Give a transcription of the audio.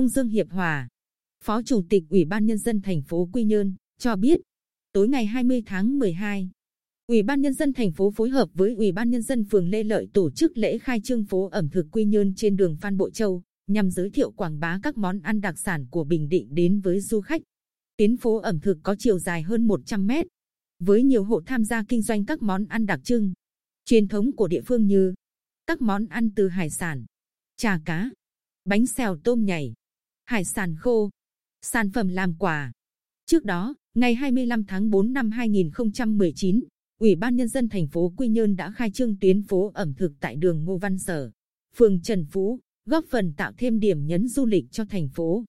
ông Dương Hiệp Hòa, Phó Chủ tịch Ủy ban Nhân dân thành phố Quy Nhơn, cho biết, tối ngày 20 tháng 12, Ủy ban Nhân dân thành phố phối hợp với Ủy ban Nhân dân phường Lê Lợi tổ chức lễ khai trương phố ẩm thực Quy Nhơn trên đường Phan Bội Châu, nhằm giới thiệu quảng bá các món ăn đặc sản của Bình Định đến với du khách. Tuyến phố ẩm thực có chiều dài hơn 100 mét, với nhiều hộ tham gia kinh doanh các món ăn đặc trưng, truyền thống của địa phương như các món ăn từ hải sản, trà cá, bánh xèo tôm nhảy, hải sản khô, sản phẩm làm quả. Trước đó, ngày 25 tháng 4 năm 2019, Ủy ban Nhân dân thành phố Quy Nhơn đã khai trương tuyến phố ẩm thực tại đường Ngô Văn Sở, phường Trần Phú, góp phần tạo thêm điểm nhấn du lịch cho thành phố.